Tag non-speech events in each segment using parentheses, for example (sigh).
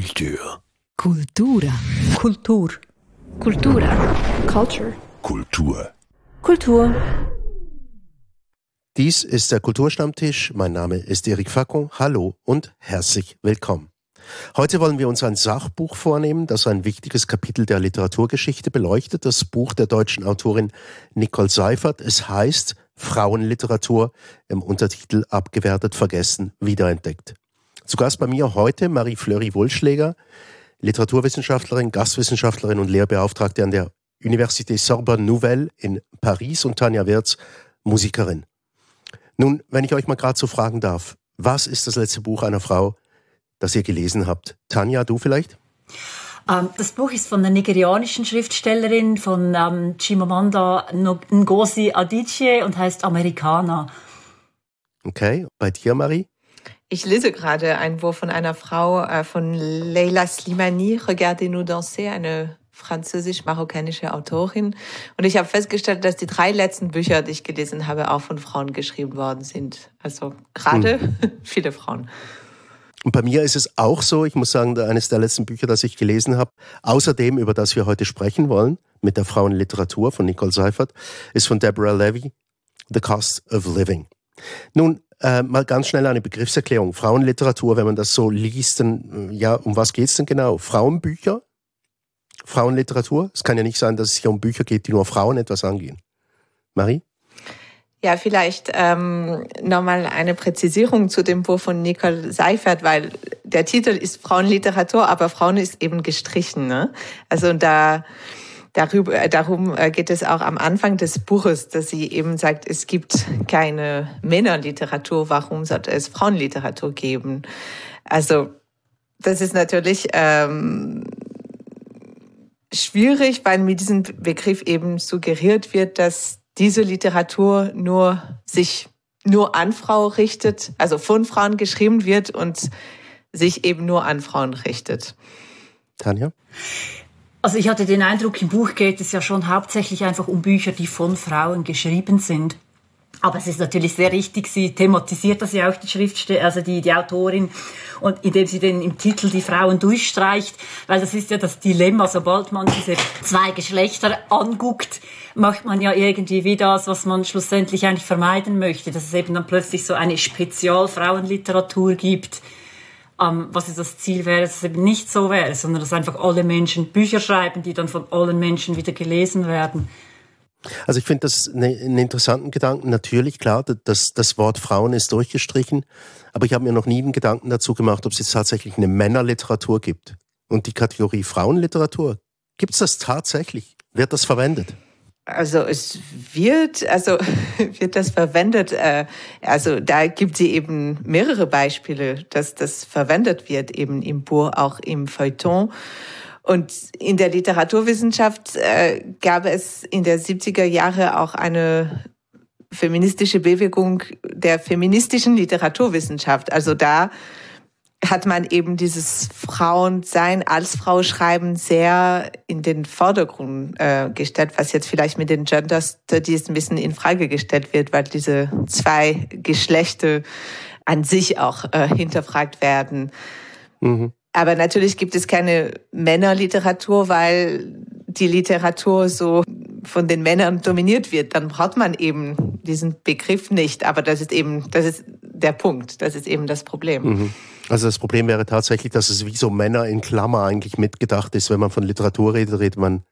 Kultur. Kultura. Kultur. Kultura. Culture. Kultur. Kultur. Dies ist der Kulturstammtisch. Mein Name ist Eric Facon. Hallo und herzlich willkommen. Heute wollen wir uns ein Sachbuch vornehmen, das ein wichtiges Kapitel der Literaturgeschichte beleuchtet. Das Buch der deutschen Autorin Nicole Seifert. Es heißt Frauenliteratur im Untertitel Abgewertet, vergessen, wiederentdeckt. Zu Gast bei mir heute Marie-Fleury Wohlschläger, Literaturwissenschaftlerin, Gastwissenschaftlerin und Lehrbeauftragte an der Université Sorbonne Nouvelle in Paris und Tanja Wirz, Musikerin. Nun, wenn ich euch mal gerade so fragen darf, was ist das letzte Buch einer Frau, das ihr gelesen habt? Tanja, du vielleicht? Ähm, das Buch ist von einer nigerianischen Schriftstellerin, von ähm, Chimamanda Ngozi Adichie und heißt Amerikaner. Okay, bei dir, Marie? Ich lese gerade ein Buch von einer Frau, äh, von Leila Slimani, Regardez-nous danser, eine französisch-marokkanische Autorin. Und ich habe festgestellt, dass die drei letzten Bücher, die ich gelesen habe, auch von Frauen geschrieben worden sind. Also gerade hm. (laughs) viele Frauen. Und bei mir ist es auch so, ich muss sagen, eines der letzten Bücher, das ich gelesen habe, außerdem, über das wir heute sprechen wollen, mit der Frauenliteratur von Nicole Seifert, ist von Deborah Levy, The Cost of Living. Nun, äh, mal ganz schnell eine Begriffserklärung. Frauenliteratur, wenn man das so liest, dann, ja, um was geht's denn genau? Frauenbücher? Frauenliteratur? Es kann ja nicht sein, dass es hier um Bücher geht, die nur Frauen etwas angehen. Marie? Ja, vielleicht ähm, nochmal eine Präzisierung zu dem Buch von Nicole Seifert, weil der Titel ist Frauenliteratur, aber Frauen ist eben gestrichen. Ne? Also da darüber, äh, darum äh, geht es auch am Anfang des Buches, dass sie eben sagt, es gibt keine Männerliteratur, warum sollte es Frauenliteratur geben? Also das ist natürlich ähm, schwierig, weil mit diesem Begriff eben suggeriert wird, dass diese Literatur nur sich nur an Frau richtet, also von Frauen geschrieben wird und sich eben nur an Frauen richtet. Tanja? Also ich hatte den Eindruck, im Buch geht es ja schon hauptsächlich einfach um Bücher, die von Frauen geschrieben sind. Aber es ist natürlich sehr richtig, sie thematisiert das ja auch, die Schriftstellerin, also die, die Autorin, und indem sie den im Titel die Frauen durchstreicht, weil das ist ja das Dilemma, sobald man diese zwei Geschlechter anguckt, macht man ja irgendwie wie das, was man schlussendlich eigentlich vermeiden möchte, dass es eben dann plötzlich so eine Spezialfrauenliteratur gibt, ähm, was ist das Ziel wäre, dass es eben nicht so wäre, sondern dass einfach alle Menschen Bücher schreiben, die dann von allen Menschen wieder gelesen werden. Also ich finde das einen interessanten Gedanken. Natürlich, klar, das, das Wort Frauen ist durchgestrichen, aber ich habe mir noch nie einen Gedanken dazu gemacht, ob es jetzt tatsächlich eine Männerliteratur gibt. Und die Kategorie Frauenliteratur, gibt es das tatsächlich? Wird das verwendet? Also es wird, also (laughs) wird das verwendet. Äh, also da gibt sie eben mehrere Beispiele, dass das verwendet wird, eben im Buch, auch im Feuilleton. Und in der Literaturwissenschaft äh, gab es in der 70er Jahre auch eine feministische Bewegung der feministischen Literaturwissenschaft. Also da hat man eben dieses Frauensein als Frau schreiben sehr in den Vordergrund äh, gestellt, was jetzt vielleicht mit den Gender Studies ein bisschen in Frage gestellt wird, weil diese zwei Geschlechter an sich auch äh, hinterfragt werden. Mhm. Aber natürlich gibt es keine Männerliteratur, weil die Literatur so von den Männern dominiert wird. Dann braucht man eben diesen Begriff nicht. Aber das ist eben, das ist der Punkt. Das ist eben das Problem. Mhm. Also das Problem wäre tatsächlich, dass es wie so Männer in Klammer eigentlich mitgedacht ist. Wenn man von Literatur redet, redet man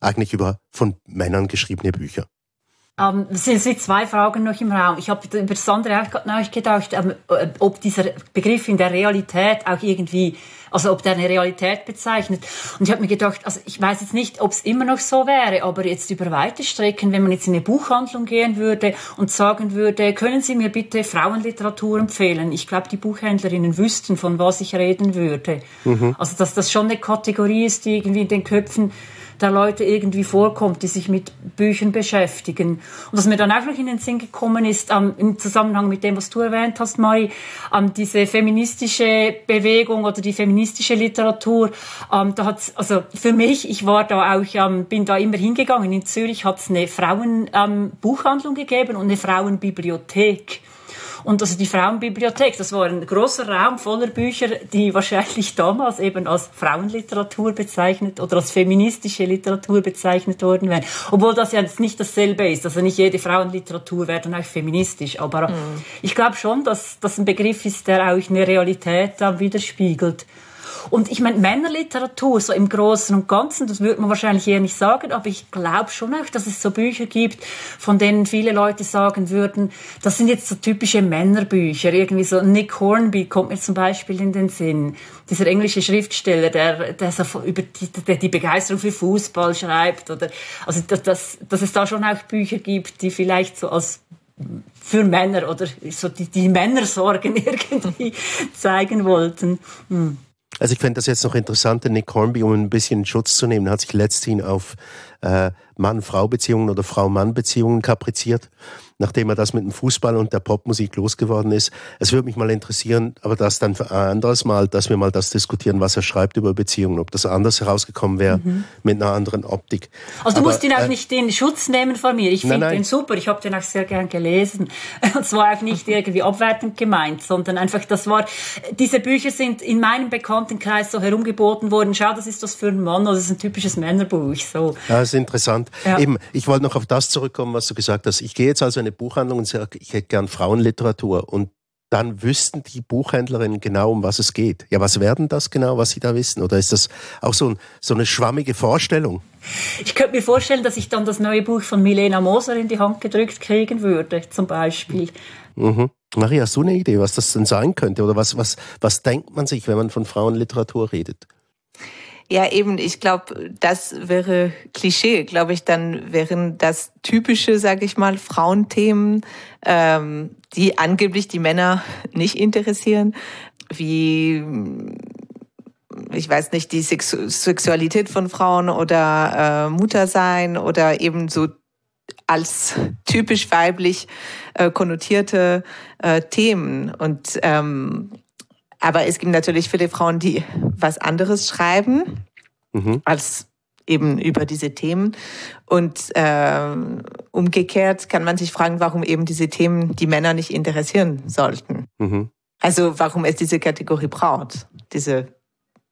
eigentlich über von Männern geschriebene Bücher. Ähm, es sind zwei Fragen noch im Raum. Ich habe über das andere auch gerade gedacht, ähm, ob dieser Begriff in der Realität auch irgendwie, also ob der eine Realität bezeichnet. Und ich habe mir gedacht, also ich weiß jetzt nicht, ob es immer noch so wäre, aber jetzt über weite Strecken, wenn man jetzt in eine Buchhandlung gehen würde und sagen würde, können Sie mir bitte Frauenliteratur empfehlen? Ich glaube, die Buchhändlerinnen wüssten, von was ich reden würde. Mhm. Also dass das schon eine Kategorie ist, die irgendwie in den Köpfen der Leute irgendwie vorkommt, die sich mit Büchern beschäftigen. Und was mir dann auch noch in den Sinn gekommen ist, ähm, im Zusammenhang mit dem, was du erwähnt hast, Mari, ähm, diese feministische Bewegung oder die feministische Literatur, ähm, da hat's, also für mich, ich war da auch, ähm, bin da immer hingegangen. In Zürich hat es eine Frauenbuchhandlung ähm, gegeben und eine Frauenbibliothek. Und also die Frauenbibliothek, das war ein großer Raum voller Bücher, die wahrscheinlich damals eben als Frauenliteratur bezeichnet oder als feministische Literatur bezeichnet worden wären. Obwohl das ja jetzt nicht dasselbe ist. Also nicht jede Frauenliteratur wäre dann auch feministisch. Aber mhm. ich glaube schon, dass das ein Begriff ist, der auch eine Realität dann widerspiegelt. Und ich meine, Männerliteratur, so im Großen und Ganzen, das würde man wahrscheinlich eher nicht sagen, aber ich glaube schon auch, dass es so Bücher gibt, von denen viele Leute sagen würden, das sind jetzt so typische Männerbücher. Irgendwie so Nick Hornby kommt mir zum Beispiel in den Sinn. Dieser englische Schriftsteller, der, der so über die, der die Begeisterung für Fußball schreibt. Oder, also, dass, dass, es da schon auch Bücher gibt, die vielleicht so als für Männer oder so die, die Männersorgen (laughs) irgendwie zeigen wollten. Hm. Also ich fände das jetzt noch interessant, Nick Hornby, um ein bisschen Schutz zu nehmen, hat sich letzthin auf äh, Mann-Frau-Beziehungen oder Frau-Mann-Beziehungen kapriziert nachdem er das mit dem Fußball und der Popmusik losgeworden ist. Es würde mich mal interessieren, aber das dann für ein anderes Mal, dass wir mal das diskutieren, was er schreibt über Beziehungen, ob das anders herausgekommen wäre mhm. mit einer anderen Optik. Also du aber, musst ihn auch äh, nicht den Schutz nehmen von mir. Ich finde den super. Ich habe den auch sehr gern gelesen. (laughs) Und zwar auch nicht irgendwie abwertend gemeint, sondern einfach, das war, diese Bücher sind in meinem Bekanntenkreis so herumgeboten worden. Schau, das ist das für einen Mann, das ist ein typisches Männerbuch. So. Ja, das ist interessant. Ja. Eben, ich wollte noch auf das zurückkommen, was du gesagt hast. Ich gehe jetzt also in eine Buchhandlung und sage, ich hätte gern Frauenliteratur und dann wüssten die Buchhändlerinnen genau, um was es geht. Ja, was werden das genau, was sie da wissen? Oder ist das auch so, ein, so eine schwammige Vorstellung? Ich könnte mir vorstellen, dass ich dann das neue Buch von Milena Moser in die Hand gedrückt kriegen würde, zum Beispiel. Mhm. Maria, hast du eine Idee, was das denn sein könnte? Oder was, was, was denkt man sich, wenn man von Frauenliteratur redet? Ja, eben, ich glaube, das wäre Klischee, glaube ich, dann wären das typische, sage ich mal, Frauenthemen, ähm, die angeblich die Männer (laughs) nicht interessieren, wie ich weiß nicht, die Sexu Sexualität von Frauen oder äh, Muttersein oder eben so als typisch weiblich äh, konnotierte äh, Themen. Und ähm, aber es gibt natürlich viele Frauen, die was anderes schreiben mhm. als eben über diese Themen. Und äh, umgekehrt kann man sich fragen, warum eben diese Themen die Männer nicht interessieren sollten. Mhm. Also warum es diese Kategorie braucht, diese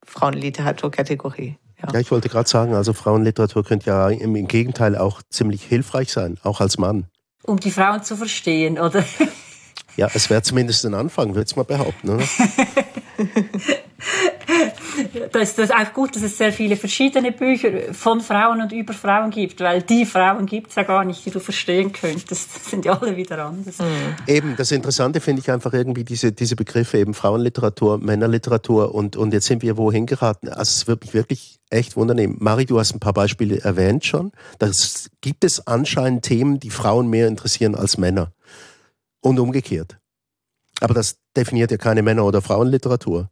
Frauenliteraturkategorie. Ja. ja, ich wollte gerade sagen, also Frauenliteratur könnte ja im Gegenteil auch ziemlich hilfreich sein, auch als Mann. Um die Frauen zu verstehen, oder? (laughs) Ja, es wäre zumindest ein Anfang, würde ich mal behaupten, oder? (laughs) das ist auch gut, dass es sehr viele verschiedene Bücher von Frauen und über Frauen gibt, weil die Frauen gibt es ja gar nicht, die du verstehen könntest. Das sind ja alle wieder anders. Mhm. Eben, das Interessante finde ich einfach irgendwie diese, diese Begriffe, eben Frauenliteratur, Männerliteratur und, und jetzt sind wir wohin geraten. Also es wird mich wirklich echt wundernehmen. Mari, du hast ein paar Beispiele erwähnt schon. Das gibt es anscheinend Themen, die Frauen mehr interessieren als Männer. Und umgekehrt. Aber das definiert ja keine Männer- oder Frauenliteratur.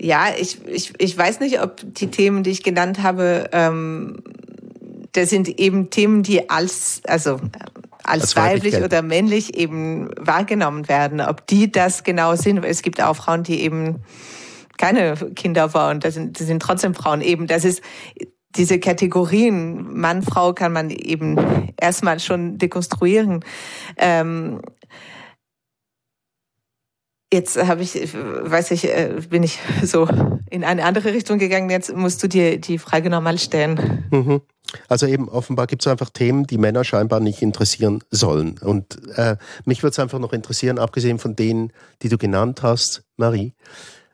Ja, ich, ich, ich weiß nicht, ob die Themen, die ich genannt habe, ähm, das sind eben Themen, die als, also als, als weiblich oder männlich eben wahrgenommen werden. Ob die das genau sind, es gibt auch Frauen, die eben keine Kinder waren, das sind, das sind trotzdem Frauen eben. Das ist diese Kategorien Mann, Frau kann man eben erstmal schon dekonstruieren. Ähm, Jetzt habe ich, weiß ich, äh, bin ich so in eine andere Richtung gegangen. Jetzt musst du dir die Frage nochmal stellen. Mhm. Also eben offenbar gibt es einfach Themen, die Männer scheinbar nicht interessieren sollen. Und äh, mich würde es einfach noch interessieren, abgesehen von denen, die du genannt hast, Marie,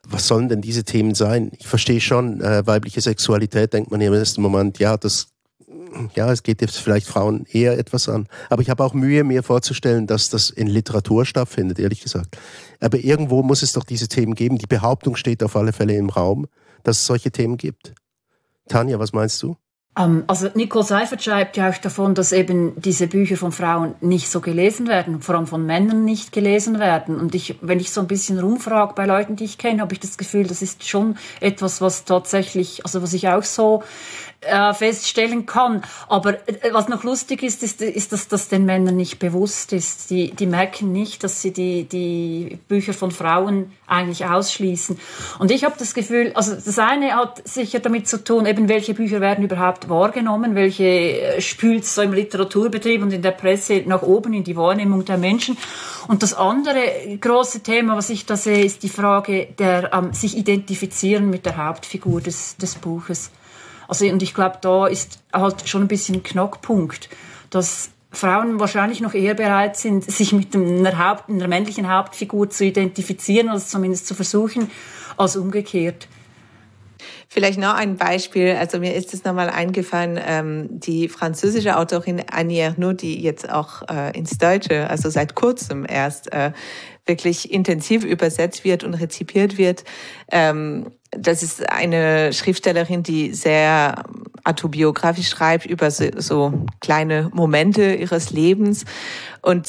was sollen denn diese Themen sein? Ich verstehe schon, äh, weibliche Sexualität denkt man im ersten Moment, ja, das ja, es geht jetzt vielleicht Frauen eher etwas an. Aber ich habe auch Mühe, mir vorzustellen, dass das in Literatur stattfindet, ehrlich gesagt. Aber irgendwo muss es doch diese Themen geben. Die Behauptung steht auf alle Fälle im Raum, dass es solche Themen gibt. Tanja, was meinst du? Ähm, also Nicole Seifert schreibt ja auch davon, dass eben diese Bücher von Frauen nicht so gelesen werden, vor allem von Männern nicht gelesen werden. Und ich, wenn ich so ein bisschen rumfrage bei Leuten, die ich kenne, habe ich das Gefühl, das ist schon etwas, was tatsächlich, also was ich auch so äh, feststellen kann. Aber äh, was noch lustig ist, ist, ist dass das den Männern nicht bewusst ist. Die, die merken nicht, dass sie die, die Bücher von Frauen eigentlich ausschließen. Und ich habe das Gefühl, also das eine hat sicher damit zu tun, eben welche Bücher werden überhaupt wahrgenommen, welche äh, spült so im Literaturbetrieb und in der Presse nach oben in die Wahrnehmung der Menschen. Und das andere große Thema, was ich da sehe, ist die Frage der ähm, sich identifizieren mit der Hauptfigur des, des Buches. Also, und ich glaube, da ist halt schon ein bisschen Knackpunkt, dass Frauen wahrscheinlich noch eher bereit sind, sich mit einer, Haupt-, einer männlichen Hauptfigur zu identifizieren, oder zumindest zu versuchen, als umgekehrt. Vielleicht noch ein Beispiel. Also mir ist es nochmal eingefallen, ähm, die französische Autorin Annie Ernaux, die jetzt auch äh, ins Deutsche, also seit kurzem erst äh, wirklich intensiv übersetzt wird und rezipiert wird. Ähm, das ist eine Schriftstellerin, die sehr autobiografisch schreibt über so, so kleine Momente ihres Lebens. Und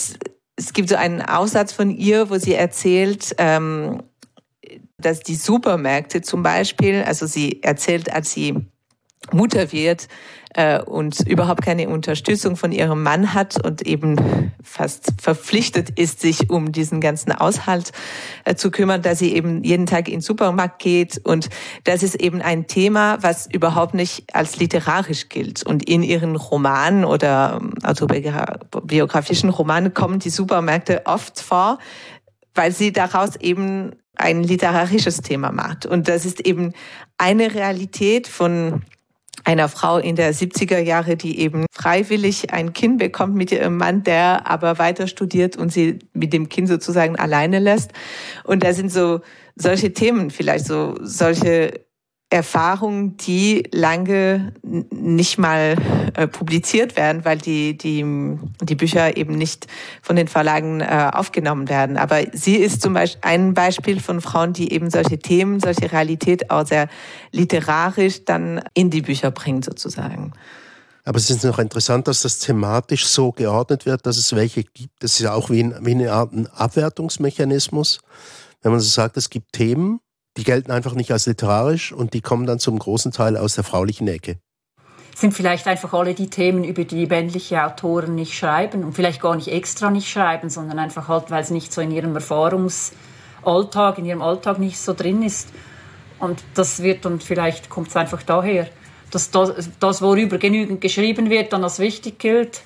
es gibt so einen Aussatz von ihr, wo sie erzählt, ähm, dass die Supermärkte zum Beispiel, also sie erzählt, als sie Mutter wird, äh, und überhaupt keine Unterstützung von ihrem Mann hat und eben fast verpflichtet ist, sich um diesen ganzen Aushalt äh, zu kümmern, dass sie eben jeden Tag in den Supermarkt geht. Und das ist eben ein Thema, was überhaupt nicht als literarisch gilt. Und in ihren Romanen oder ähm, autobiografischen Romanen kommen die Supermärkte oft vor, weil sie daraus eben ein literarisches Thema macht. Und das ist eben eine Realität von einer Frau in der 70er Jahre, die eben freiwillig ein Kind bekommt mit ihrem Mann, der aber weiter studiert und sie mit dem Kind sozusagen alleine lässt. Und da sind so solche Themen vielleicht so solche Erfahrungen, die lange nicht mal äh, publiziert werden, weil die, die, die Bücher eben nicht von den Verlagen äh, aufgenommen werden. Aber sie ist zum Beispiel ein Beispiel von Frauen, die eben solche Themen, solche Realität auch sehr literarisch dann in die Bücher bringt sozusagen. Aber es ist noch interessant, dass das thematisch so geordnet wird, dass es welche gibt. Das ist ja auch wie, ein, wie eine Art Abwertungsmechanismus. Wenn man so sagt, es gibt Themen, die gelten einfach nicht als literarisch und die kommen dann zum großen Teil aus der fraulichen Ecke. Sind vielleicht einfach alle die Themen, über die männliche Autoren nicht schreiben und vielleicht gar nicht extra nicht schreiben, sondern einfach halt, weil es nicht so in ihrem Erfahrungsalltag, in ihrem Alltag nicht so drin ist. Und das wird dann vielleicht, kommt es einfach daher, dass das, das, worüber genügend geschrieben wird, dann als wichtig gilt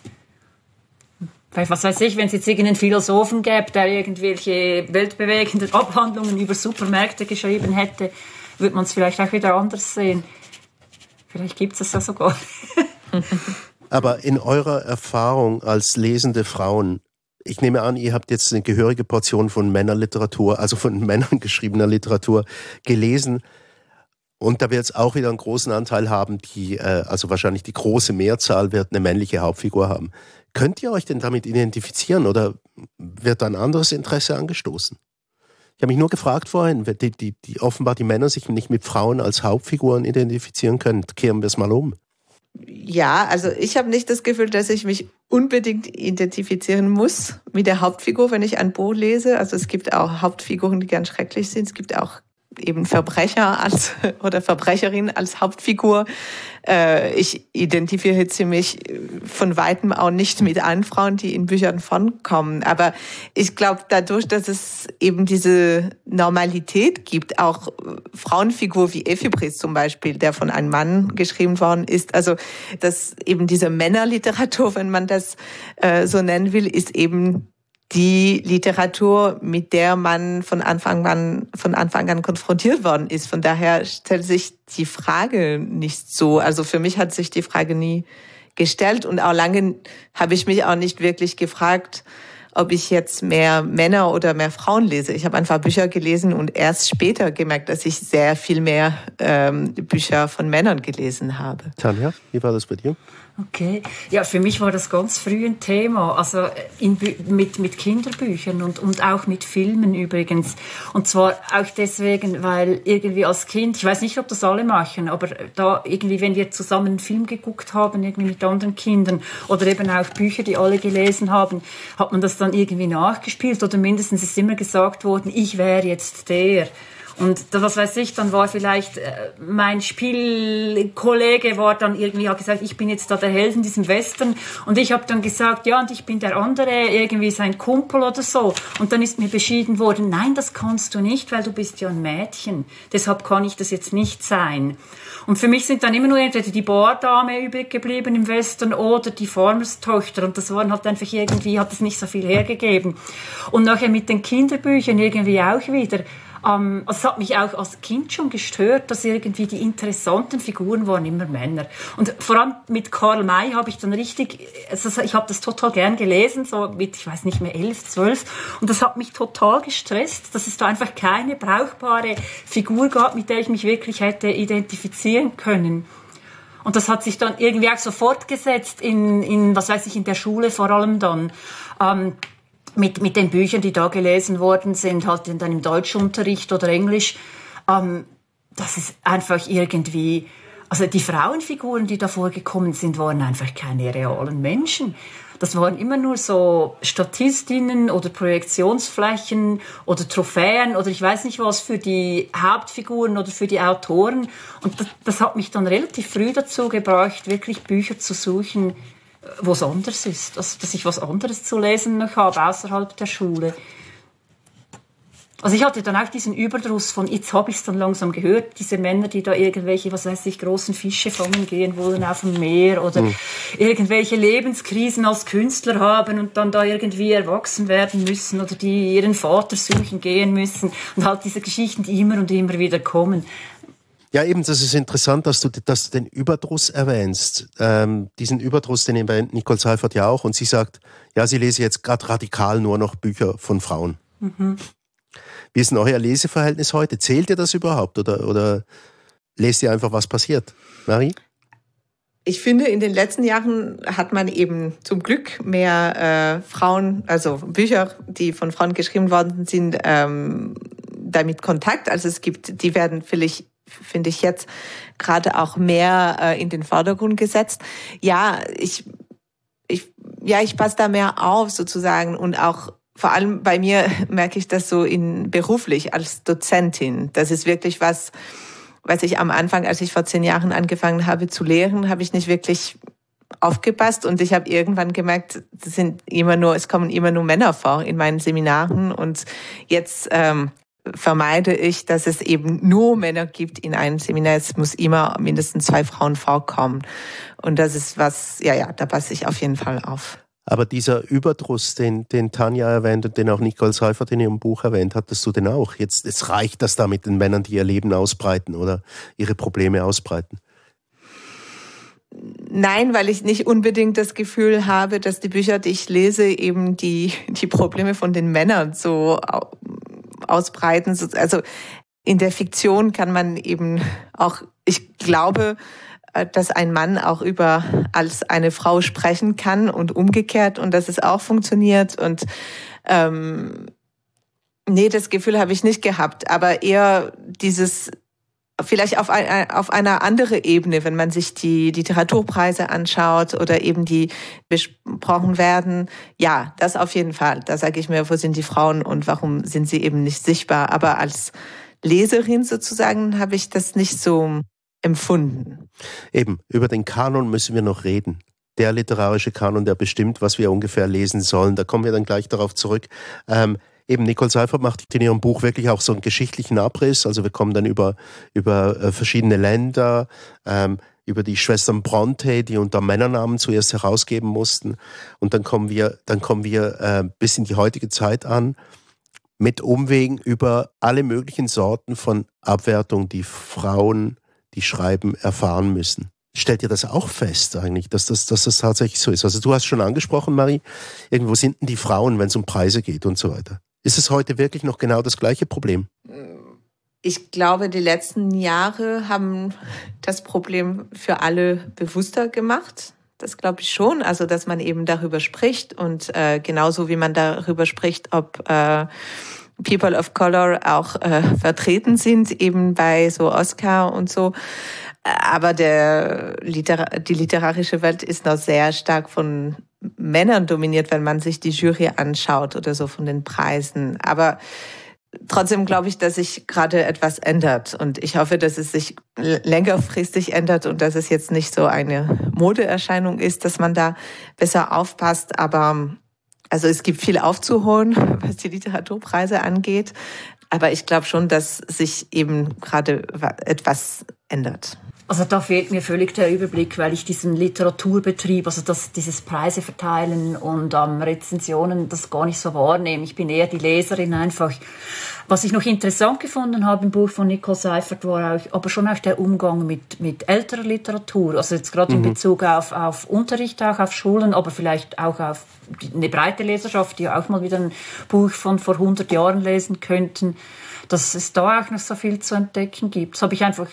was weiß ich, wenn es jetzt irgendeinen Philosophen gäbe, der irgendwelche weltbewegenden Abhandlungen über Supermärkte geschrieben hätte, würde man es vielleicht auch wieder anders sehen. Vielleicht gibt es das ja sogar. (laughs) Aber in eurer Erfahrung als lesende Frauen, ich nehme an, ihr habt jetzt eine gehörige Portion von Männerliteratur, also von (laughs) Männern geschriebener Literatur gelesen. Und da wird es auch wieder einen großen Anteil haben, die, äh, also wahrscheinlich die große Mehrzahl wird eine männliche Hauptfigur haben. Könnt ihr euch denn damit identifizieren oder wird ein anderes Interesse angestoßen? Ich habe mich nur gefragt vorhin, die, die, die offenbar die Männer sich nicht mit Frauen als Hauptfiguren identifizieren können. Kehren wir es mal um. Ja, also ich habe nicht das Gefühl, dass ich mich unbedingt identifizieren muss mit der Hauptfigur, wenn ich ein Buch lese. Also es gibt auch Hauptfiguren, die ganz schrecklich sind. Es gibt auch eben Verbrecher als (laughs) oder Verbrecherin als Hauptfigur. Äh, ich identifiziere mich von weitem auch nicht mit allen Frauen, die in Büchern vorkommen. Aber ich glaube, dadurch, dass es eben diese Normalität gibt, auch Frauenfigur wie Ephibris zum Beispiel, der von einem Mann geschrieben worden ist, also dass eben diese Männerliteratur, (laughs) wenn man das äh, so nennen will, ist eben die Literatur, mit der man von Anfang an, von Anfang an konfrontiert worden ist. Von daher stellt sich die Frage nicht so. Also für mich hat sich die Frage nie gestellt und auch lange habe ich mich auch nicht wirklich gefragt, ob ich jetzt mehr Männer oder mehr Frauen lese. Ich habe einfach Bücher gelesen und erst später gemerkt, dass ich sehr viel mehr ähm, Bücher von Männern gelesen habe. Tanja, wie war das bei dir? Okay, ja, für mich war das ganz früh ein Thema, also in, mit, mit Kinderbüchern und, und auch mit Filmen übrigens. Und zwar auch deswegen, weil irgendwie als Kind, ich weiß nicht, ob das alle machen, aber da irgendwie, wenn wir zusammen einen Film geguckt haben, irgendwie mit anderen Kindern oder eben auch Bücher, die alle gelesen haben, hat man das dann irgendwie nachgespielt oder mindestens ist immer gesagt worden, ich wäre jetzt der. Und was weiß ich, dann war vielleicht äh, mein Spielkollege war dann irgendwie hat gesagt, ich bin jetzt da der Held in diesem Western und ich habe dann gesagt, ja und ich bin der andere, irgendwie sein Kumpel oder so. Und dann ist mir beschieden worden, nein, das kannst du nicht, weil du bist ja ein Mädchen. Deshalb kann ich das jetzt nicht sein. Und für mich sind dann immer nur entweder die Bordame übrig geblieben im Western oder die Farmerstochter. Und das waren halt einfach irgendwie, hat es nicht so viel hergegeben. Und nachher mit den Kinderbüchern irgendwie auch wieder. Ähm, es hat mich auch als Kind schon gestört, dass irgendwie die interessanten Figuren waren immer Männer. Und vor allem mit Karl May habe ich dann richtig, also ich habe das total gern gelesen, so mit, ich weiß nicht mehr, elf, zwölf. Und das hat mich total gestresst, dass es da einfach keine brauchbare Figur gab, mit der ich mich wirklich hätte identifizieren können. Und das hat sich dann irgendwie auch so fortgesetzt in, in was weiß ich, in der Schule vor allem dann. Ähm, mit, mit den Büchern, die da gelesen worden sind, halt dann im Deutschunterricht oder Englisch, ähm, das ist einfach irgendwie, also die Frauenfiguren, die da vorgekommen sind, waren einfach keine realen Menschen. Das waren immer nur so Statistinnen oder Projektionsflächen oder Trophäen oder ich weiß nicht was für die Hauptfiguren oder für die Autoren. Und das, das hat mich dann relativ früh dazu gebracht, wirklich Bücher zu suchen, wo es anders ist, also, dass ich was anderes zu lesen noch habe außerhalb der Schule. Also ich hatte dann auch diesen Überdruss von, jetzt habe ich es dann langsam gehört, diese Männer, die da irgendwelche, was weiß ich, großen Fische fangen gehen wollen auf dem Meer oder mhm. irgendwelche Lebenskrisen als Künstler haben und dann da irgendwie erwachsen werden müssen oder die ihren Vater suchen gehen müssen und halt diese Geschichten, die immer und immer wieder kommen. Ja, eben, das ist interessant, dass du, dass du den Überdruss erwähnst. Ähm, diesen Überdruss, den erwähnt Nicole Seifert ja auch. Und sie sagt, ja, sie lese jetzt gerade radikal nur noch Bücher von Frauen. Mhm. Wie ist denn euer Leseverhältnis heute? Zählt ihr das überhaupt oder, oder lest ihr einfach, was passiert? Marie? Ich finde, in den letzten Jahren hat man eben zum Glück mehr äh, Frauen, also Bücher, die von Frauen geschrieben worden sind, ähm, damit Kontakt. Also es gibt, die werden vielleicht finde ich jetzt gerade auch mehr äh, in den Vordergrund gesetzt. Ja, ich, ich, ja, ich passe da mehr auf sozusagen und auch vor allem bei mir (laughs) merke ich das so in beruflich als Dozentin. Das ist wirklich was, was ich am Anfang, als ich vor zehn Jahren angefangen habe zu lehren, habe ich nicht wirklich aufgepasst und ich habe irgendwann gemerkt, es sind immer nur, es kommen immer nur Männer vor in meinen Seminaren und jetzt ähm, vermeide ich, dass es eben nur Männer gibt in einem Seminar. Es muss immer mindestens zwei Frauen vorkommen. Und das ist was, ja, ja, da passe ich auf jeden Fall auf. Aber dieser Überdruss, den, den Tanja erwähnt und den auch Nicole Seifert in ihrem Buch erwähnt, hattest du den auch? Jetzt, jetzt reicht das da mit den Männern, die ihr Leben ausbreiten oder ihre Probleme ausbreiten. Nein, weil ich nicht unbedingt das Gefühl habe, dass die Bücher, die ich lese, eben die, die Probleme von den Männern so ausbreiten. Also in der Fiktion kann man eben auch, ich glaube, äh, dass ein Mann auch über als eine Frau sprechen kann und umgekehrt und dass es auch funktioniert und ähm, nee, das Gefühl habe ich nicht gehabt, aber eher dieses vielleicht auf, ein, auf einer andere Ebene, wenn man sich die Literaturpreise anschaut oder eben die besprochen werden. Ja, das auf jeden Fall. Da sage ich mir, wo sind die Frauen und warum sind sie eben nicht sichtbar? Aber als Leserin sozusagen habe ich das nicht so empfunden. Eben, über den Kanon müssen wir noch reden. Der literarische Kanon, der bestimmt, was wir ungefähr lesen sollen. Da kommen wir dann gleich darauf zurück. Ähm, eben Nicole Seifert macht in ihrem Buch wirklich auch so einen geschichtlichen Abriss. Also wir kommen dann über, über äh, verschiedene Länder, ähm, über die Schwestern Bronte, die unter Männernamen zuerst herausgeben mussten. Und dann kommen wir, dann kommen wir äh, bis in die heutige Zeit an mit Umwegen über alle möglichen Sorten von Abwertung, die Frauen, die schreiben, erfahren müssen. Stellt ihr das auch fest eigentlich, dass das, dass das tatsächlich so ist? Also du hast schon angesprochen, Marie, irgendwo sind denn die Frauen, wenn es um Preise geht und so weiter. Ist es heute wirklich noch genau das gleiche Problem? Ich glaube, die letzten Jahre haben das Problem für alle bewusster gemacht. Das glaube ich schon. Also, dass man eben darüber spricht und äh, genauso wie man darüber spricht, ob äh, People of Color auch äh, vertreten sind, eben bei so Oscar und so. Aber der Liter die literarische Welt ist noch sehr stark von Männern dominiert, wenn man sich die Jury anschaut oder so von den Preisen. Aber trotzdem glaube ich, dass sich gerade etwas ändert. Und ich hoffe, dass es sich längerfristig ändert und dass es jetzt nicht so eine Modeerscheinung ist, dass man da besser aufpasst. Aber also es gibt viel aufzuholen, (laughs) was die Literaturpreise angeht. Aber ich glaube schon, dass sich eben gerade etwas ändert. Also da fehlt mir völlig der Überblick, weil ich diesen Literaturbetrieb, also das, dieses Preise verteilen und ähm, Rezensionen, das gar nicht so wahrnehme. Ich bin eher die Leserin einfach. Was ich noch interessant gefunden habe im Buch von Nicole Seifert war auch, aber schon auch der Umgang mit, mit älterer Literatur. Also jetzt gerade mhm. in Bezug auf, auf Unterricht, auch auf Schulen, aber vielleicht auch auf eine breite Leserschaft, die auch mal wieder ein Buch von vor 100 Jahren lesen könnten dass es da auch noch so viel zu entdecken gibt. Das habe ich einfach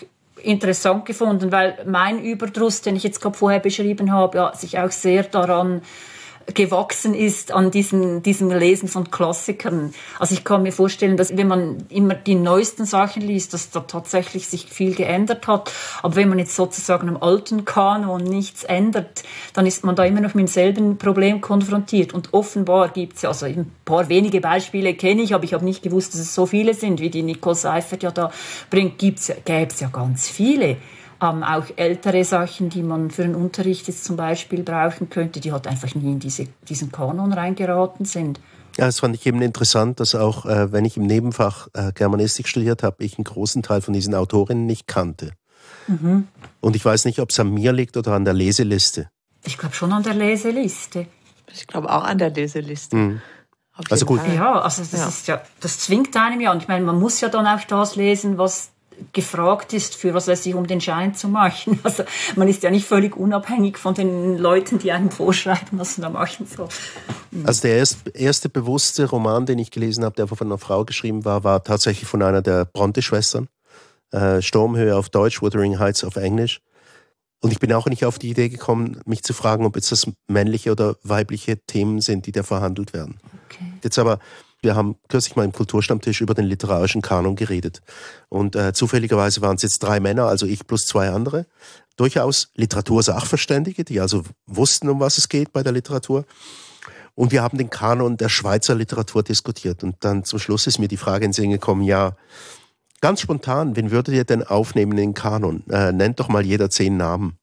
interessant gefunden, weil mein Überdruss, den ich jetzt gerade vorher beschrieben habe, ja, sich auch sehr daran gewachsen ist an diesem, diesem Lesen von Klassikern. Also ich kann mir vorstellen, dass wenn man immer die neuesten Sachen liest, dass da tatsächlich sich viel geändert hat. Aber wenn man jetzt sozusagen am alten Kanon nichts ändert, dann ist man da immer noch mit demselben Problem konfrontiert. Und offenbar gibt es ja, also ein paar wenige Beispiele kenne ich, aber ich habe nicht gewusst, dass es so viele sind, wie die Nicole Seifert ja da bringt, gäbe es ja ganz viele ähm, auch ältere Sachen, die man für den Unterricht jetzt zum Beispiel brauchen könnte, die halt einfach nie in diese, diesen Kanon reingeraten sind. Ja, das fand ich eben interessant, dass auch, äh, wenn ich im Nebenfach äh, Germanistik studiert habe, ich einen großen Teil von diesen Autorinnen nicht kannte. Mhm. Und ich weiß nicht, ob es an mir liegt oder an der Leseliste. Ich glaube schon an der Leseliste. Ich glaube auch an der Leseliste. Mhm. Also gut. Ja, also das ja. ist ja, das zwingt einem ja. Und ich meine, man muss ja dann auch das lesen, was gefragt ist, für was weiß ich, um den Schein zu machen. (laughs) Also man ist ja nicht völlig unabhängig von den Leuten, die einem vorschreiben, was man da machen soll. Mhm. Also der erste, erste bewusste Roman, den ich gelesen habe, der von einer Frau geschrieben war, war tatsächlich von einer der Bronte-Schwestern. Äh, Sturmhöhe auf Deutsch, Wuthering Heights auf Englisch. Und ich bin auch nicht auf die Idee gekommen, mich zu fragen, ob jetzt das männliche oder weibliche Themen sind, die da verhandelt werden. Okay. Jetzt aber wir haben kürzlich mal im Kulturstammtisch über den literarischen Kanon geredet. Und äh, zufälligerweise waren es jetzt drei Männer, also ich plus zwei andere. Durchaus Literatursachverständige, die also wussten, um was es geht bei der Literatur. Und wir haben den Kanon der Schweizer Literatur diskutiert. Und dann zum Schluss ist mir die Frage in den Sinn gekommen, ja, ganz spontan, wen würdet ihr denn aufnehmen in den Kanon? Äh, nennt doch mal jeder zehn Namen.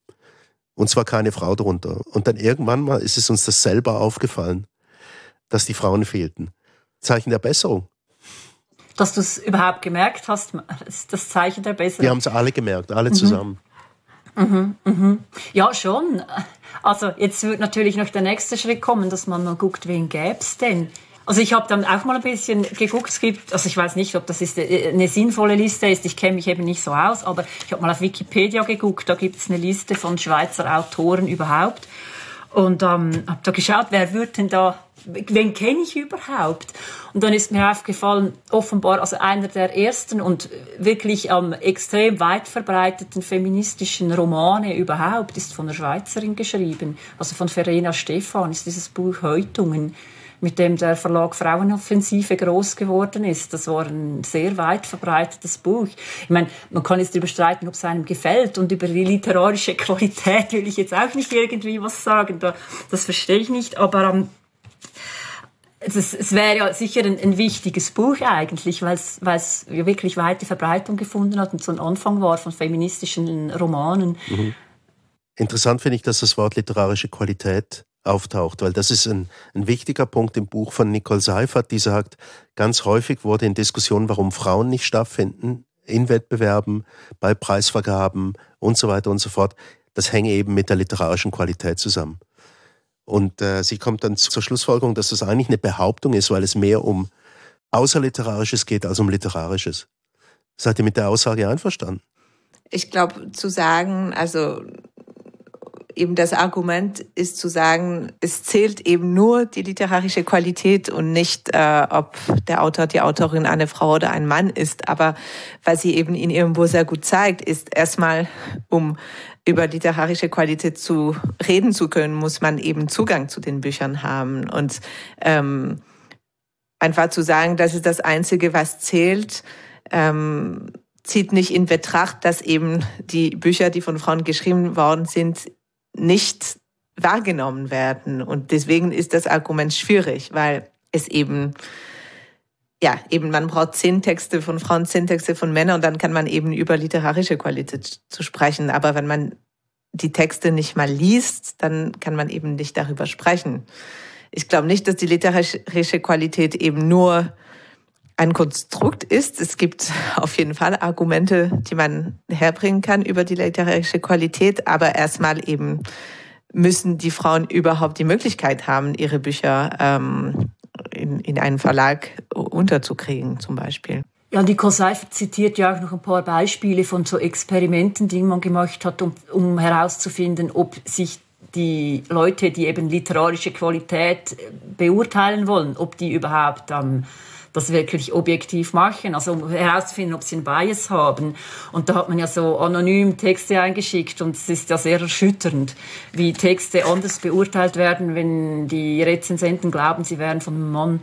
Und zwar keine Frau darunter. Und dann irgendwann mal ist es uns das selber aufgefallen, dass die Frauen fehlten. Zeichen der Besserung. Dass du es überhaupt gemerkt hast, ist das Zeichen der Besserung. Wir haben es alle gemerkt, alle mhm. zusammen. Mhm, mhm. Ja, schon. Also jetzt wird natürlich noch der nächste Schritt kommen, dass man mal guckt, wen gäbe es denn? Also ich habe dann auch mal ein bisschen geguckt, es gibt, also ich weiß nicht, ob das ist äh, eine sinnvolle Liste ist, ich kenne mich eben nicht so aus, aber ich habe mal auf Wikipedia geguckt, da gibt es eine Liste von Schweizer Autoren überhaupt und ähm, habe da geschaut, wer wird denn da wen kenne ich überhaupt? Und dann ist mir aufgefallen, offenbar, also einer der ersten und wirklich ähm, extrem weit verbreiteten feministischen Romane überhaupt ist von einer Schweizerin geschrieben, also von Verena Stephan, ist dieses Buch Häutungen mit dem der Verlag Frauenoffensive groß geworden ist. Das war ein sehr weit verbreitetes Buch. Ich meine, man kann jetzt darüber streiten, ob es einem gefällt und über die literarische Qualität will ich jetzt auch nicht irgendwie was sagen. das verstehe ich nicht, aber ähm, es, wäre ja sicher ein, ein, wichtiges Buch eigentlich, weil es, wirklich weite Verbreitung gefunden hat und so ein Anfang war von feministischen Romanen. Mhm. Interessant finde ich, dass das Wort literarische Qualität auftaucht, weil das ist ein, ein wichtiger Punkt im Buch von Nicole Seifert, die sagt, ganz häufig wurde in Diskussionen, warum Frauen nicht stattfinden, in Wettbewerben, bei Preisvergaben und so weiter und so fort, das hänge eben mit der literarischen Qualität zusammen. Und äh, sie kommt dann zur Schlussfolgerung, dass das eigentlich eine Behauptung ist, weil es mehr um Außerliterarisches geht als um Literarisches. Seid ihr mit der Aussage einverstanden? Ich glaube, zu sagen, also eben das Argument ist zu sagen, es zählt eben nur die literarische Qualität und nicht, äh, ob der Autor, die Autorin eine Frau oder ein Mann ist. Aber was sie eben in ihrem Buch sehr gut zeigt, ist erstmal, um über literarische Qualität zu reden zu können, muss man eben Zugang zu den Büchern haben. Und ähm, einfach zu sagen, das ist das Einzige, was zählt, ähm, zieht nicht in Betracht, dass eben die Bücher, die von Frauen geschrieben worden sind, nicht wahrgenommen werden. Und deswegen ist das Argument schwierig, weil es eben ja, eben man braucht zehn Texte von Frauen, zehn Texte von Männern und dann kann man eben über literarische Qualität zu sprechen. Aber wenn man die Texte nicht mal liest, dann kann man eben nicht darüber sprechen. Ich glaube nicht, dass die literarische Qualität eben nur ein Konstrukt ist. Es gibt auf jeden Fall Argumente, die man herbringen kann über die literarische Qualität, aber erstmal eben müssen die Frauen überhaupt die Möglichkeit haben, ihre Bücher ähm, in, in einen Verlag unterzukriegen, zum Beispiel. Ja, Nicole Seifert zitiert ja auch noch ein paar Beispiele von so Experimenten, die man gemacht hat, um, um herauszufinden, ob sich die Leute, die eben literarische Qualität beurteilen wollen, ob die überhaupt ähm, das wirklich objektiv machen, also um herauszufinden, ob sie einen Bias haben. Und da hat man ja so anonym Texte eingeschickt und es ist ja sehr erschütternd, wie Texte anders beurteilt werden, wenn die Rezensenten glauben, sie wären von einem Mann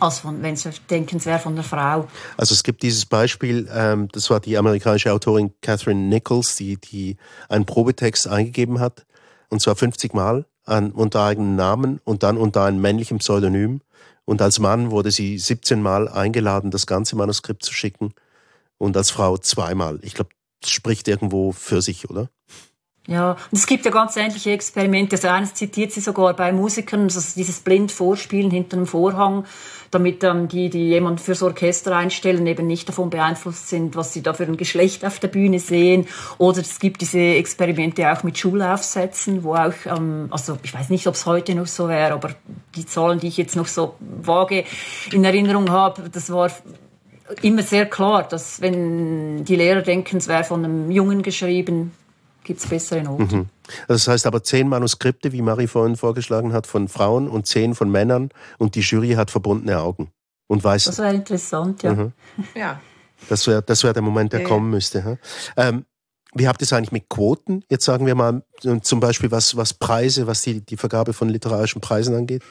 als von, wenn sie denken, es wäre von einer Frau. Also es gibt dieses Beispiel, ähm, das war die amerikanische Autorin Catherine Nichols, die, die einen Probetext eingegeben hat, und zwar 50 Mal an, unter eigenem Namen und dann unter einem männlichen Pseudonym. Und als Mann wurde sie 17 Mal eingeladen, das ganze Manuskript zu schicken und als Frau zweimal. Ich glaube, das spricht irgendwo für sich, oder? Ja, und es gibt ja ganz ähnliche Experimente. Also eines zitiert sie sogar bei Musikern, also dieses blind Vorspielen hinter einem Vorhang, damit ähm, die, die jemand fürs Orchester einstellen, eben nicht davon beeinflusst sind, was sie da für ein Geschlecht auf der Bühne sehen. Oder es gibt diese Experimente auch mit Schulaufsätzen, wo auch, ähm, also ich weiß nicht, ob es heute noch so wäre, aber die Zahlen, die ich jetzt noch so vage in Erinnerung habe, das war immer sehr klar, dass wenn die Lehrer denken, es wäre von einem Jungen geschrieben, gibt es bessere Noten. Mhm. Das heißt aber zehn Manuskripte, wie Marie vorhin vorgeschlagen hat, von Frauen und zehn von Männern und die Jury hat verbundene Augen und weiß. Das wäre interessant, ja. Mhm. (laughs) Ja. Das wäre das wär der Moment, der ja, kommen müsste. Ähm, wie habt ihr es eigentlich mit Quoten? Jetzt sagen wir mal zum Beispiel, was, was Preise, was die, die Vergabe von literarischen Preisen angeht.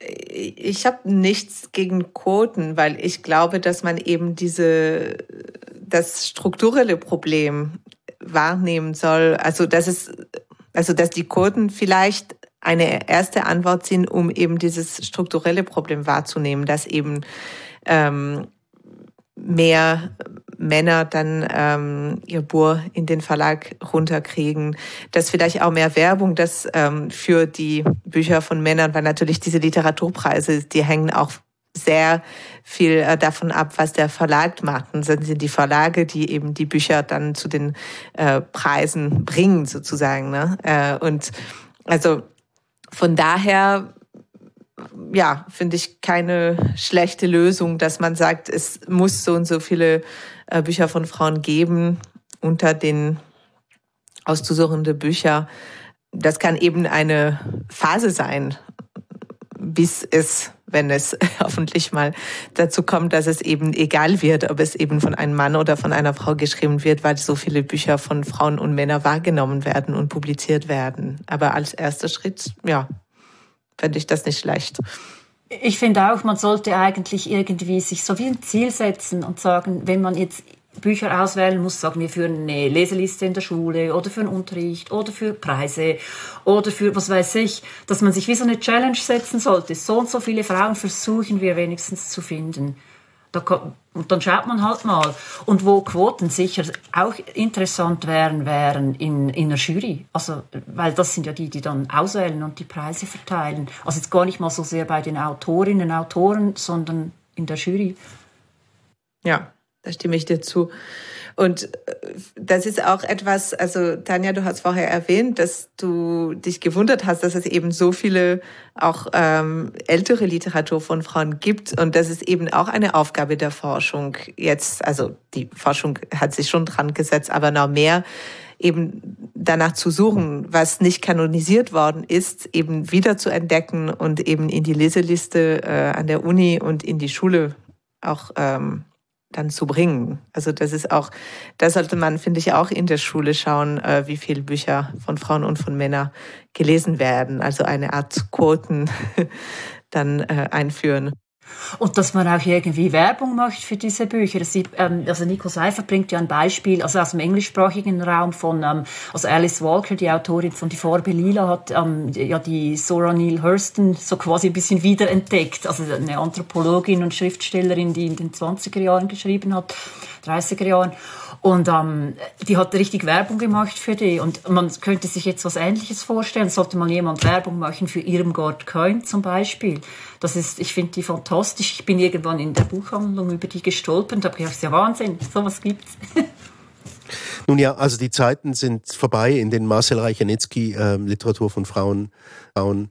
Ich habe nichts gegen Quoten, weil ich glaube, dass man eben diese das strukturelle Problem wahrnehmen soll. Also, dass es, also, dass die Quoten vielleicht eine erste Antwort sind, um eben dieses strukturelle Problem wahrzunehmen, dass eben ähm, mehr Männer dann ähm, ihr Buch in den Verlag runterkriegen, dass vielleicht auch mehr Werbung das ähm, für die Bücher von Männern, weil natürlich diese Literaturpreise, die hängen auch sehr viel äh, davon ab, was der Verlag macht. Und dann sind die Verlage, die eben die Bücher dann zu den äh, Preisen bringen, sozusagen. Ne? Äh, und also von daher ja, finde ich keine schlechte Lösung, dass man sagt, es muss so und so viele äh, Bücher von Frauen geben unter den auszusuchenden Bücher. Das kann eben eine Phase sein, bis es, wenn es (laughs) hoffentlich mal dazu kommt, dass es eben egal wird, ob es eben von einem Mann oder von einer Frau geschrieben wird, weil so viele Bücher von Frauen und Männern wahrgenommen werden und publiziert werden. Aber als erster Schritt, ja, fände ich das nicht schlecht. Ich finde auch, man sollte eigentlich irgendwie sich so wie ein Ziel setzen und sagen, wenn man jetzt Bücher auswählen muss, sagen wir für eine Leseliste in der Schule oder für einen Unterricht oder für Preise oder für was weiß ich, dass man sich wie so eine Challenge setzen sollte. So und so viele Frauen versuchen wir wenigstens zu finden. Da kommt, und dann schaut man halt mal. Und wo Quoten sicher auch interessant wären, wären in, in der Jury. Also, weil das sind ja die, die dann auswählen und die Preise verteilen. Also jetzt gar nicht mal so sehr bei den Autorinnen, Autoren, sondern in der Jury. Ja, da stimme ich dir zu. Und äh, das ist auch etwas, also Tanja, du hast vorher erwähnt, dass du dich gewundert hast, dass es eben so viele auch ähm, ältere Literatur von Frauen gibt. Und das ist eben auch eine Aufgabe der Forschung jetzt, also die Forschung hat sich schon dran gesetzt, aber noch mehr eben danach zu suchen, was nicht kanonisiert worden ist, eben wieder zu entdecken und eben in die Leseliste äh, an der Uni und in die Schule auch ähm, dann zu bringen. Also das ist auch, da sollte man, finde ich, auch in der Schule schauen, äh, wie viele Bücher von Frauen und von Männern gelesen werden. Also eine Art Quoten (laughs) dann äh, einführen. Und dass man auch irgendwie Werbung macht für diese Bücher. Ähm, also Nico Seifer bringt ja ein Beispiel, also aus dem englischsprachigen Raum von, ähm, also Alice Walker, die Autorin von Die Farbe Lila, hat ähm, ja die Sora Neale Hurston so quasi ein bisschen wiederentdeckt. Also eine Anthropologin und Schriftstellerin, die in den 20er Jahren geschrieben hat, 30er Jahren. Und ähm, die hat richtig Werbung gemacht für die. Und man könnte sich jetzt was Ähnliches vorstellen. Sollte mal jemand Werbung machen für Irmgard Coin zum Beispiel. Das ist, ich finde die fantastisch. Ich bin irgendwann in der Buchhandlung über die gestolpert habe gedacht, das ist ja Wahnsinn, sowas gibt's. (laughs) Nun ja, also die Zeiten sind vorbei, in denen Marcel Reichenitzky äh, Literatur von Frauen, Frauen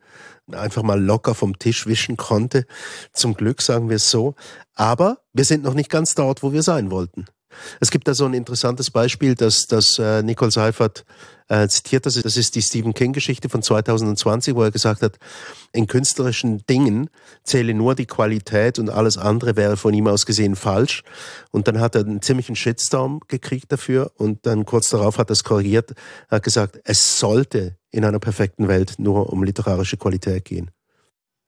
einfach mal locker vom Tisch wischen konnte. Zum Glück sagen wir es so. Aber wir sind noch nicht ganz dort, wo wir sein wollten. Es gibt da so ein interessantes Beispiel, dass, dass äh, Nicole Seifert äh, zitiert. Das ist, das ist die Stephen King-Geschichte von 2020, wo er gesagt hat, in künstlerischen Dingen zähle nur die Qualität und alles andere wäre von ihm aus gesehen falsch. Und dann hat er einen ziemlichen Shitstorm gekriegt dafür und dann kurz darauf hat er es korrigiert, hat gesagt, es sollte in einer perfekten Welt nur um literarische Qualität gehen.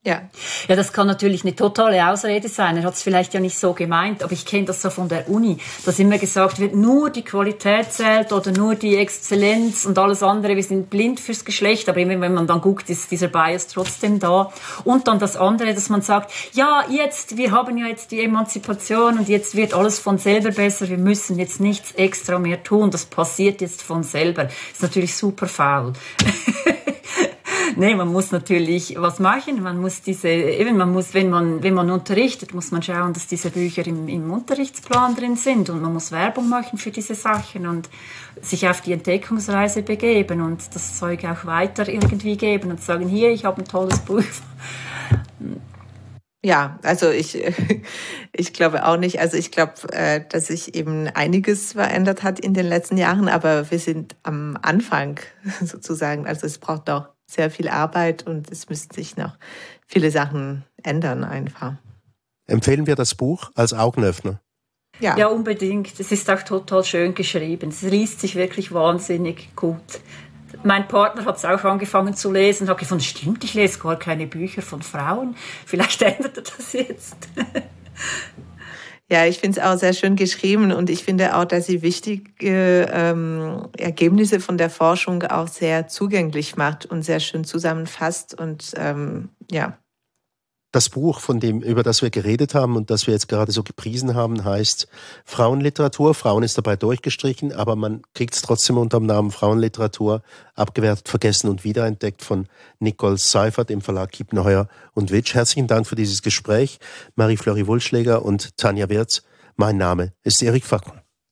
Ja. Ja, das kann natürlich eine totale Ausrede sein. Er hat es vielleicht ja nicht so gemeint, aber ich kenne das so von der Uni, dass immer gesagt wird, nur die Qualität zählt oder nur die Exzellenz und alles andere, wir sind blind fürs Geschlecht, aber immer wenn man dann guckt, ist dieser Bias trotzdem da. Und dann das andere, dass man sagt, ja, jetzt, wir haben ja jetzt die Emanzipation und jetzt wird alles von selber besser, wir müssen jetzt nichts extra mehr tun, das passiert jetzt von selber. Ist natürlich super faul. (laughs) nee, man muss natürlich was machen. Man muss diese, eben, man muss, wenn man, wenn man unterrichtet, muss man schauen, dass diese Bücher im, im Unterrichtsplan drin sind und man muss Werbung machen für diese Sachen und sich auf die Entdeckungsreise begeben und das Zeug auch weiter irgendwie geben und sagen, hier, ich habe ein tolles Buch. Ja, also ich, (laughs) ich glaube auch nicht. Also ich glaube, äh, dass sich eben einiges verändert hat in den letzten Jahren, aber wir sind am Anfang (laughs) sozusagen. Also es braucht auch sehr viel Arbeit und es müssten sich noch viele Sachen ändern einfach. Empfehlen wir das Buch als Augenöffner? Ja. ja, unbedingt. Es ist auch total schön geschrieben. Es liest sich wirklich wahnsinnig gut. Mein Partner hat es auch angefangen zu lesen und hat gefunden, stimmt, ich lese gar keine Bücher von Frauen. Vielleicht (laughs) ändert er das jetzt. Ja, ich finde es auch sehr schön geschrieben und ich finde auch, dass sie wichtige ähm, Ergebnisse von der Forschung auch sehr zugänglich macht und sehr schön zusammenfasst und ähm, ja, das Buch, von dem, über das wir geredet haben und das wir jetzt gerade so gepriesen haben, heißt Frauenliteratur. Frauen ist dabei durchgestrichen, aber man kriegt es trotzdem unter dem Namen Frauenliteratur, abgewertet, vergessen und wiederentdeckt von Nicole Seifert im Verlag Kiepenheuer und Witsch. Herzlichen Dank für dieses Gespräch, Marie-Fleury Wulschläger und Tanja Wirz. Mein Name ist Erik Fackmann.